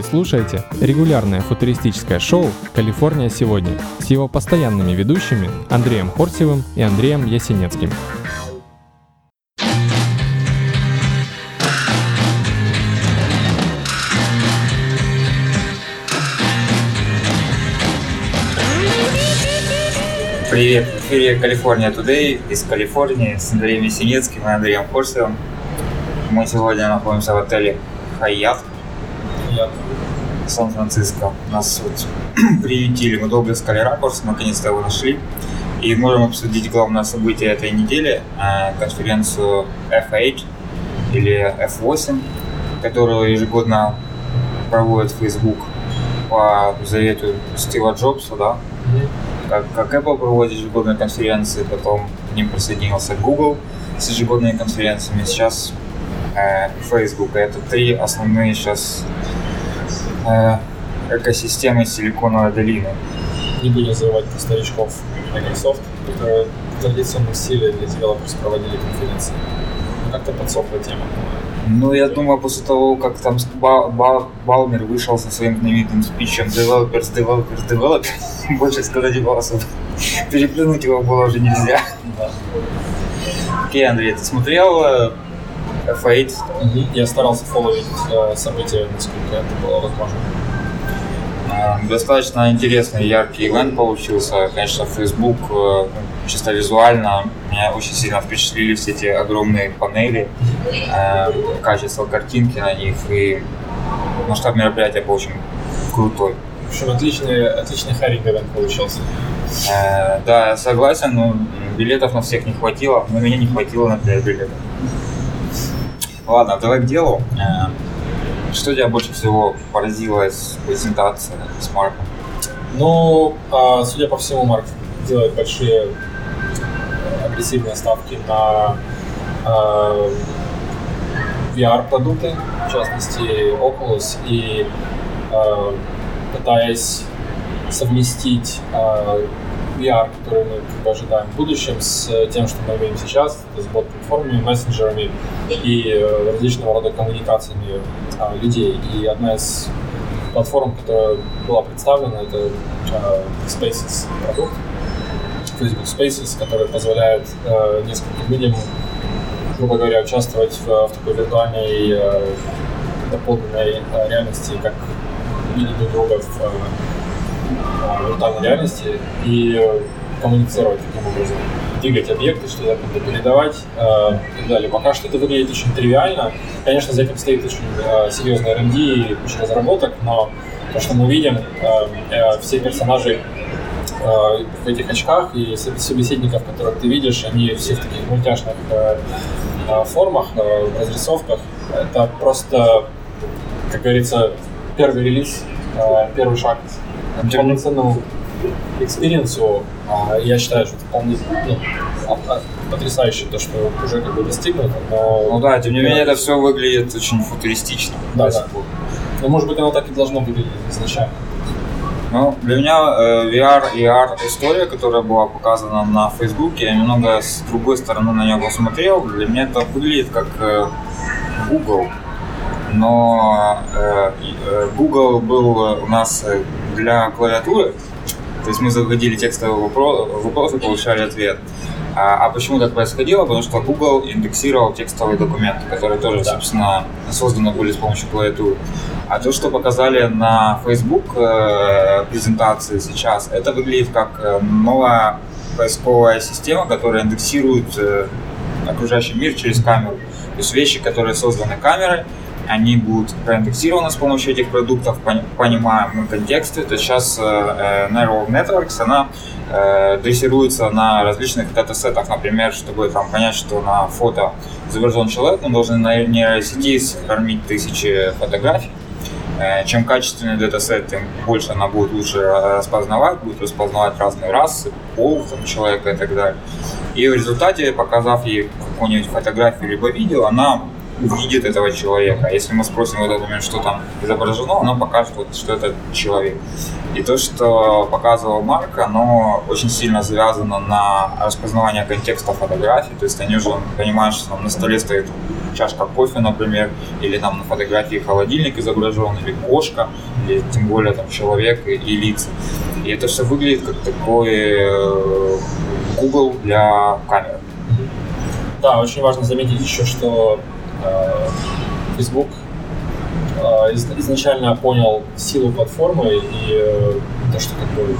Вы слушаете регулярное футуристическое шоу «Калифорния сегодня» с его постоянными ведущими Андреем Хорсевым и Андреем Ясенецким. Привет, в эфире Калифорния Today из Калифорнии с Андреем Ясенецким и Андреем Хорсевым. Мы сегодня находимся в отеле Хаят Сан-Франциско. Нас вот приютили, мы долго искали ракурс, наконец-то его нашли. И можем обсудить главное событие этой недели, э, конференцию F8 или F8, которую ежегодно проводит Facebook по завету Стива Джобса, да? Как, как Apple проводит ежегодные конференции, потом к ним присоединился Google с ежегодными конференциями. Сейчас э, Facebook. Это три основные сейчас экосистемы Силиконовой долины. Не будем забывать про старичков Microsoft, которые в традиционном стиле для девелоперов проводили конференции. Ну, Как-то подсохла тема. Ну, я думаю, после того, как там Ба- Ба- Балмер вышел со своим знаменитым спичем Developers, Developers, Developers, больше сказать было особо. Переплюнуть его было уже нельзя. Окей, Андрей, ты смотрел э, F8? Я старался фолловить э, события, насколько это было возможно. Э, Достаточно интересный, яркий ивент получился. Конечно, Facebook э, чисто визуально меня очень сильно впечатлили все эти огромные панели, э, качество картинки на них и масштаб мероприятия был очень крутой. В общем, отличный, отличный хайринг event получился. Э, Да, я согласен, но билетов на всех не хватило, но меня не хватило на 5 билетов. Ладно, давай к делу. Э, Что тебя больше всего поразило из презентации с Марком? Ну, а, судя по всему, Марк делает большие э, агрессивные ставки на э, VR-продукты, в частности Oculus, и э, пытаясь совместить э, VR, который мы как бы ожидаем в будущем, с тем, что мы имеем сейчас, с бот-платформами, мессенджерами и э, различного рода коммуникациями э, людей. И одна из платформ, которая была представлена, это э, Spaces продукт, Facebook Spaces, который позволяет э, нескольким людям, грубо говоря, участвовать в, в такой виртуальной э, дополненной э, реальности, как видеть друг друга в э, э, виртуальной реальности и э, коммуницировать таким образом, двигать объекты, что-то как-то передавать э, и так далее. Пока что это выглядит очень тривиально. Конечно, за этим стоит очень э, серьезный R&D и куча разработок, но то, что мы видим, э, э, все персонажи э, в этих очках и соб- собеседников, которых ты видишь, они все в таких мультяшных э, формах, э, разрисовках. Это просто, как говорится, первый релиз, первый шаг полноценному experience у. А, Я считаю, что это вполне ну, а- а- потрясающе то, что уже как бы достигнуто, но... Ну да, тем не менее, это все выглядит очень футуристично. Да, да. Ну, может быть, оно так и должно выглядеть изначально. Ну, для меня э, VR и AR история, которая была показана на Фейсбуке, я немного с другой стороны на нее посмотрел. Для меня это выглядит как э, Google. Но э, э, Google был у нас э, для клавиатуры, то есть мы заводили текстовый вопрос, вопрос и получали ответ. А, а почему так происходило? Потому что Google индексировал текстовые документы, которые тоже, Да. собственно, созданы были с помощью клавиатуры. А то, что показали на Facebook э, презентации сейчас, это выглядит как новая поисковая система, которая индексирует э, окружающий мир через камеру. То есть вещи, которые созданы камерой, они будут проиндексированы с помощью этих продуктов, пони- понимаем мы контексты. То есть сейчас э, э, Neural Networks, она э, дрессируется на различных датасетах, например, чтобы там понять, что на фото изображен человек, мы должны на нейросети скормить тысячи фотографий. Чем качественный датасет, тем больше она будет лучше распознавать, будет распознавать разные расы, пол там, человека и так далее. И в результате, показав ей какую-нибудь фотографию либо видео, она увидит этого человека. Если мы спросим в этот момент, что там изображено, оно покажет, вот, что это человек. И то, что показывал Марк, оно очень сильно завязано на распознавание контекста фотографий. То есть они уже понимают, что там на столе стоит чашка кофе, например, или там на фотографии холодильник изображен, или кошка, или тем более там человек и, и лица. И это все выглядит как такой э, Google для камеры. Да, очень важно заметить еще, что Facebook э, изначально понял силу платформы и э, то, что как бы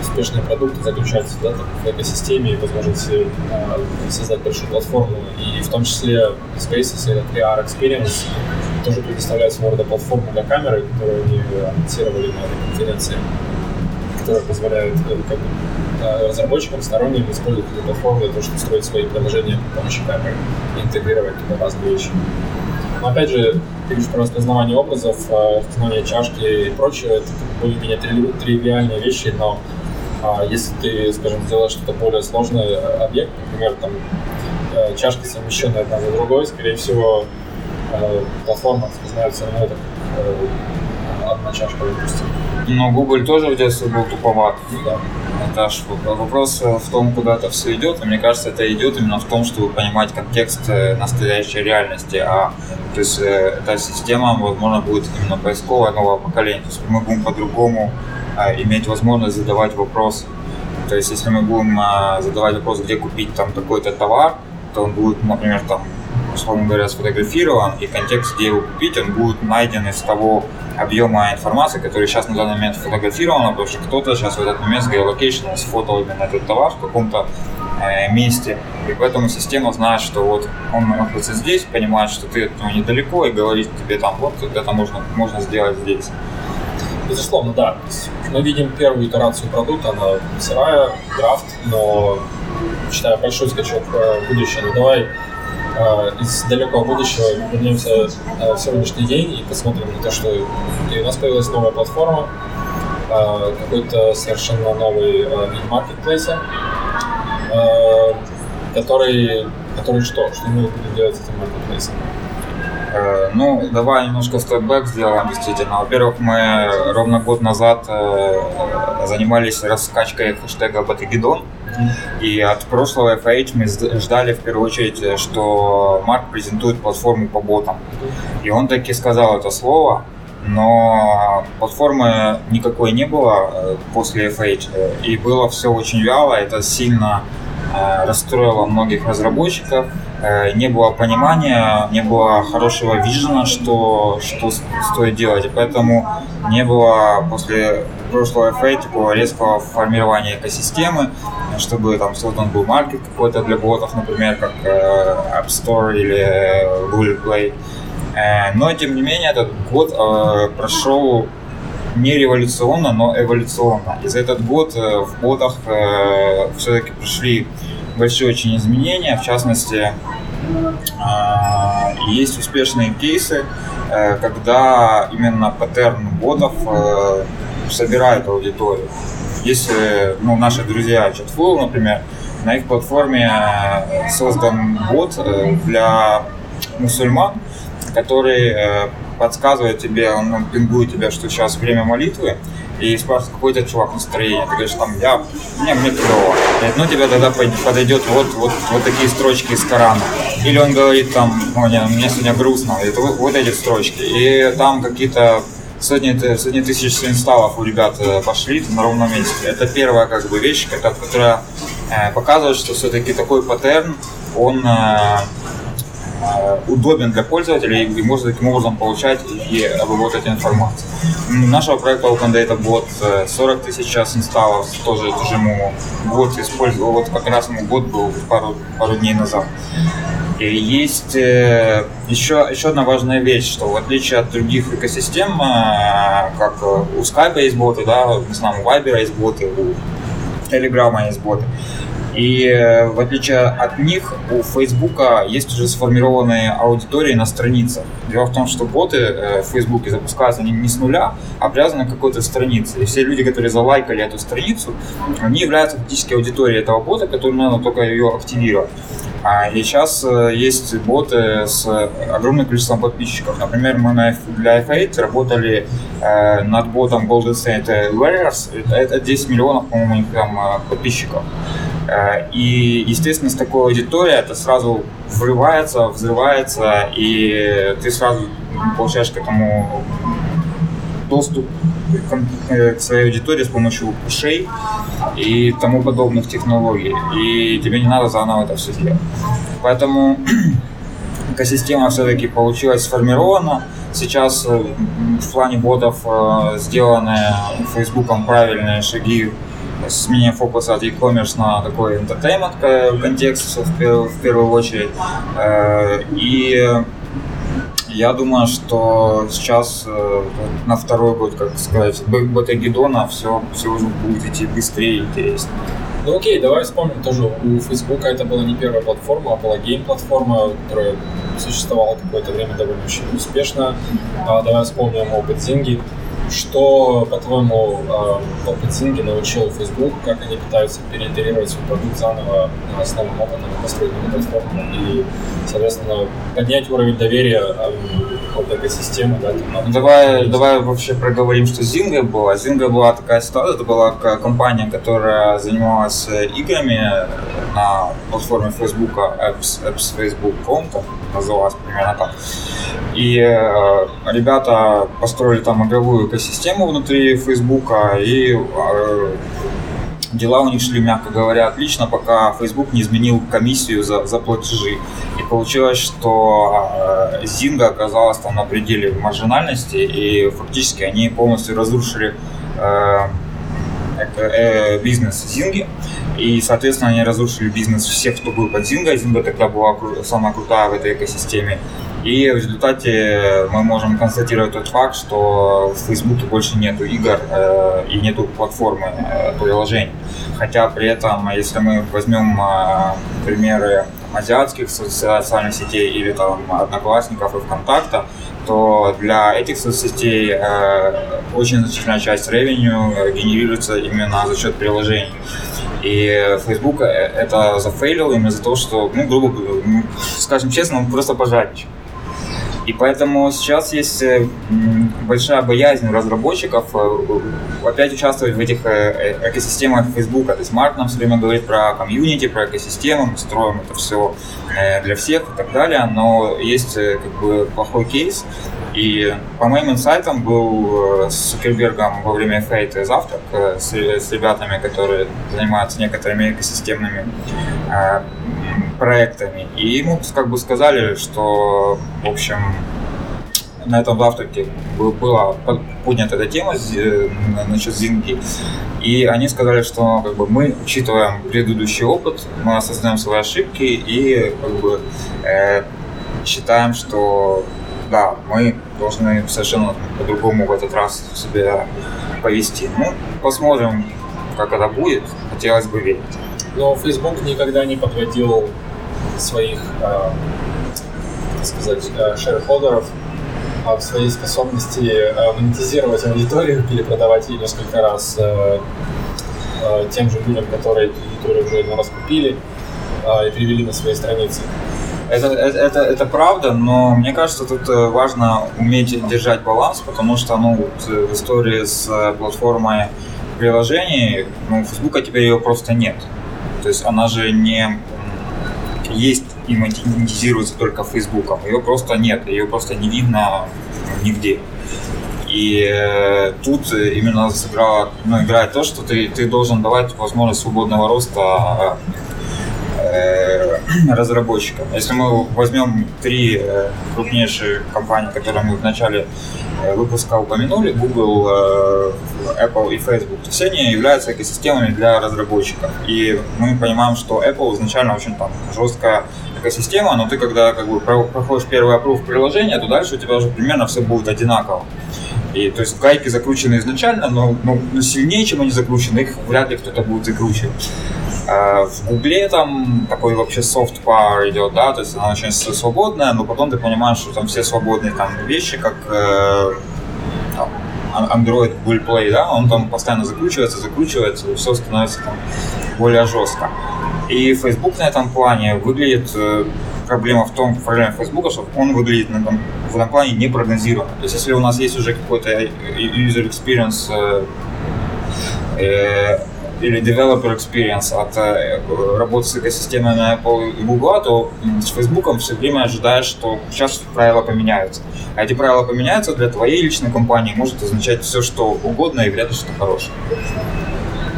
успешные продукты заключаются да, в экосистеме и возможности э, создать большую платформу. И в том числе Spaces и VR Experience тоже предоставляют своего рода платформу для камеры, которую они анонсировали на этой конференции, которая позволяет э, как бы, э, разработчикам сторонним использовать платформу для того, чтобы строить свои приложения при помощи камеры и интегрировать туда разные вещи. Но опять же, ты говоришь про распознавание образов, э, распознавание чашки и прочее, это более-менее тривиальные вещи, но а если ты, скажем, сделаешь что-то более сложный объект, например, там чашки совмещенные одна за другой, скорее всего, платформа распознает все равно это одна чашка, допустим. Но Google тоже в детстве был туповат. Да. Аж вопрос в том, куда это все идет. И мне кажется, это идет именно в том, чтобы понимать контекст настоящей реальности. А то есть эта система, возможно, будет именно поисковая нового поколения. То есть мы будем по-другому а, иметь возможность задавать вопрос. То есть, если мы будем а, задавать вопрос, где купить там такой-то товар, то он будет, например, там, условно говоря, сфотографирован, и контекст, где его купить, он будет найден из того объема информации, который сейчас на данный момент сфотографирован, потому что кто-то сейчас в этот момент с геолокейшеном сфотал именно этот товар в каком-то э, месте, и поэтому система знает, что вот он находится здесь, понимает, что ты от него недалеко, и говорит тебе там, вот это можно, можно сделать здесь. Безусловно, да. Мы видим первую итерацию продукта, она сырая, драфт, но считаю большой скачок в будущее. Ну давай э, из далекого будущего вернемся э, в сегодняшний день и посмотрим на то, что у нас появилась новая платформа, э, какой-то совершенно новый вид маркетплейса, который, который что? Что мы будем делать с этим маркетплейсом? Э, ну, давай немножко степбэк сделаем, действительно. Во-первых, мы ровно год назад э, занимались раскачкой хэштега Батагидон. И от прошлого FH мы ждали в первую очередь, что Марк презентует платформу по ботам. И он таки сказал это слово, но платформы никакой не было э, после FH. И было все очень вяло, это сильно расстроило многих разработчиков. Э, не было понимания, не было хорошего вижена, что, что стоит делать. И поэтому не было после прошлого FA такого резкого формирования экосистемы, чтобы там создан был маркет какой-то для ботов, например, как э, App Store или Google Play. Э, но, тем не менее, этот год прошел не революционно, но эволюционно. И за этот год в ботах все-таки пришли большие очень изменения. В частности, а, есть успешные кейсы, э, когда именно паттерн ботов э, собирает аудиторию. Если ну, наши друзья Chatful, например, на их платформе э, создан бот для мусульман, который подсказывает тебе, он пингует тебя, что сейчас время молитвы, и спрашивает, какой у тебя чувак настроение. Ты говоришь, там, я, мне, мне клево. Ну тебе тогда подойдет вот, вот, вот такие строчки из Корана. Или он говорит там, о, нет, мне сегодня грустно, говорит, вот, вот эти строчки. И там какие-то сотни, сотни тысяч инсталлов у ребят э, пошли на ровном месте. Это первая как бы вещь, которая э, показывает, что все-таки такой паттерн, он Э, удобен для пользователя и может таким образом получать и обработать информацию. Нашего проекта Open Data Bot 40 тысяч час инсталлов, тоже, тоже ему год использовал, вот как раз ему год был пару, пару дней назад. И есть э, еще, еще одна важная вещь, что в отличие от других экосистем, э, как у Skype есть боты, да, не знаю, у Viber есть боты, у Telegram есть боты, и э, в отличие от них, у Фейсбука есть уже сформированные аудитории на страницах. Дело в том, что боты э, в Фейсбуке запускаются не с нуля, а привязаны к какой-то странице. И все люди, которые залайкали эту страницу, они являются фактически аудиторией этого бота, которым надо только ее активировать. А, и сейчас э, есть боты с огромным количеством подписчиков. Например, мы для F8 работали над ботом Golden State Warriors. Это 10 миллионов, по-моему, там подписчиков. Э, и, естественно, с такой аудиторией это сразу врывается, взрывается, и ты сразу получаешь к этому доступ к своей аудитории с помощью пушей и тому подобных технологий. И тебе не надо заново это все делать. Поэтому экосистема все-таки получилась сформирована. Сейчас э, в плане ботов э, сделаны Фейсбуком правильные шаги смене фокуса от e-commerce на такой entertainment контекст в первую, очередь. Э, и я думаю, что сейчас э, на второй год, как сказать, Батагедона все, все уже будет идти быстрее и интереснее. Ну окей, давай вспомним тоже, у Facebook это была не первая платформа, а была гейм-платформа, которая существовала какое-то время довольно очень успешно. А, давай вспомним опыт Зинги. Что, по-твоему, в опытинге научил Facebook, как они пытаются переитерировать свой продукт заново на основном опытном построить платформу и, соответственно, поднять уровень доверия от экосистемы, да, там, давай, давай вообще проговорим, что Zynga была. Zynga была такая ситуация, это была компания, которая занималась играми на платформе Facebook, Apps, Apps Facebook.com, называлась примерно так. И э, ребята построили там игровую экосистему внутри Фейсбука, и э, дела у них шли, мягко говоря, отлично, пока Facebook не изменил комиссию за, за платежи. И получилось, что э, Zynga оказалась там на пределе маржинальности, и фактически они полностью разрушили э, э, бизнес Зинги. И, соответственно, они разрушили бизнес всех, кто был под Зинго. Зинга тогда была самая крутая в этой экосистеме. И в результате мы можем констатировать тот факт, что в Фейсбуке больше нету игр э, и нету платформы э, приложений. Хотя при этом, если мы возьмем э, примеры азиатских социальных сетей или там Одноклассников и ВКонтакта, то для этих соцсетей э, очень значительная часть ревеню генерируется именно за счет приложений. И Facebook э, это зафейлил именно за то, что, ну, грубо ну, скажем честно, он просто пожадничал. И поэтому сейчас есть э, большая боязнь разработчиков э, опять участвовать в этих э, экосистемах Facebook. То есть Марк нам все время говорит про комьюнити, про экосистему, мы строим это все для всех и так далее, но есть как бы плохой кейс. И по моим инсайтам был с Сукербергом во время фейта завтрак с ребятами, которые занимаются некоторыми экосистемными проектами. И ему как бы сказали, что, в общем, на этом завтраке была поднята эта тема э, насчет Зинги. И они сказали, что как бы, мы учитываем предыдущий опыт, мы осознаем свои ошибки и как бы, э, считаем, что да, мы должны совершенно по-другому в этот раз себя повести. Ну, посмотрим, как это будет. Хотелось бы верить. Но Facebook никогда не подводил своих, э, так сказать, э, шерхолдеров в своей способности э, монетизировать аудиторию или продавать ее несколько раз тем же людям, которые эту аудиторию уже один раз купили и перевели на свои страницы. Это, это, это, это правда, но мне кажется, тут важно уметь держать баланс, потому что ну, вот в истории с платформой приложений, ну, Фейсбука теперь ее просто нет. То есть она же не есть и монетизируется только Фейсбуком. Ее просто нет, ее просто не видно нигде. И э, тут именно сыграла, ну, играет то, что ты, ты должен давать возможность свободного роста э, разработчикам. Если мы возьмем три э, крупнейшие компании, которые мы в начале э, выпуска упомянули, Google, э, Apple и Facebook, то все они являются экосистемами для разработчиков. И мы понимаем, что Apple изначально очень там жесткая экосистема, но ты когда как бы проходишь первый опруф приложения, то дальше у тебя уже примерно все будет одинаково. И то есть гайки закручены изначально, но, но, но сильнее, чем они закручены, их вряд ли кто-то будет закручивать. А в Гугле там такой вообще soft power идет, да, то есть она очень свободная, но потом ты понимаешь, что там все свободные там вещи, как э, там, Android Google Play, да, он там постоянно закручивается, закручивается, и все становится там более жестко. И Facebook на этом плане выглядит э, проблема в том, проблема Facebook, что он выглядит на этом, в этом плане непрогнозируемо. То есть если у нас есть уже какой-то user experience э, э, или developer experience от э, работы с экосистемой на Apple и Google, то с Facebook все время ожидаешь, что сейчас правила поменяются. А эти правила поменяются для твоей личной компании, может означать все, что угодно и вряд ли что хорошее.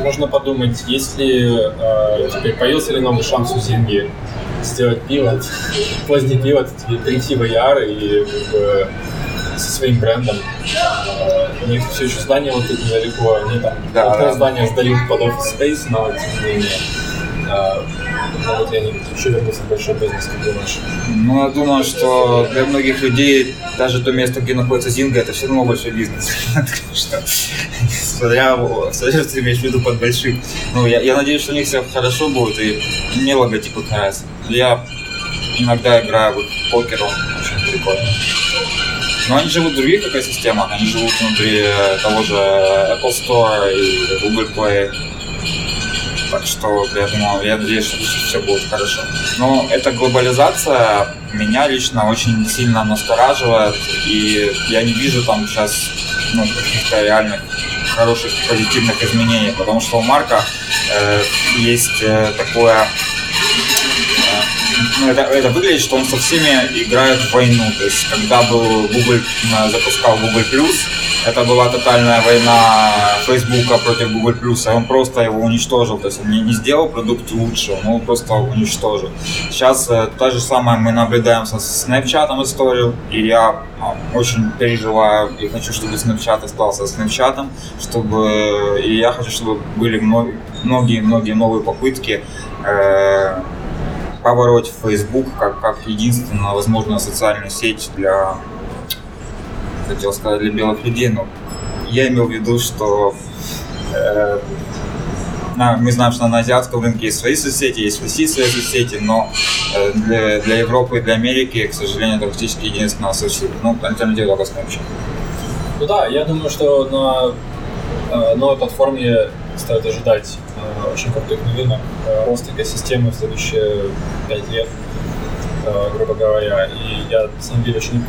Можно подумать, если э, появился ли новый шанс у Зинги сделать пивот, поздний пивот, перейти в AR и как бы, со своим брендом. У них все еще здание вот тут недалеко, они там Да, да. здание сдают под офис space, но тем не менее а, могут ли они еще вернуться в большой бизнес, как думаешь? Ну, я думаю, что для многих людей даже то место, где находится Зинга, это все равно большой бизнес. Так что, Смотря, смотря, ты имеешь в виду под большим. Ну, я, я надеюсь, что у них все хорошо будет, и мне логотип их нравится. Я иногда играю в покер, он очень прикольный. Но они живут в других экосистемах, они живут внутри э, того же Apple Store и Google Play. Так что я думаю, я надеюсь, что все будет хорошо. Но эта глобализация меня лично очень сильно настораживает, и я не вижу там сейчас ну, каких-то реальных хороших позитивных изменений, потому что у Марка э, есть э, такое ну, это, это выглядит, что он со всеми играет в войну. То есть, когда был Google э, запускал Google это была тотальная война Facebook против Google а он просто его уничтожил. То есть он не, не сделал продукт лучше, он его просто уничтожил. Сейчас э, то же самое мы наблюдаем со Snapchat историю, и я э, очень переживаю и хочу, чтобы Snapchat остался Snapchat, чтобы и я хочу, чтобы были многие-многие новые попытки э, побороть Facebook как, как единственную возможную социальную сеть для, хотел сказать, для белых людей, но я имел в виду, что э, на, мы знаем, что на азиатском рынке есть свои соцсети, есть в России свои соцсети, но э, для, для Европы и для Америки, к сожалению, это практически единственная соцсеть. Ну, альтернатива только Snapchat. Ну да, я думаю, что на э, новой платформе стоит ожидать очень крутых новинок, э, рост экосистемы в следующие пять лет, э, грубо говоря. И я, на самом деле, очень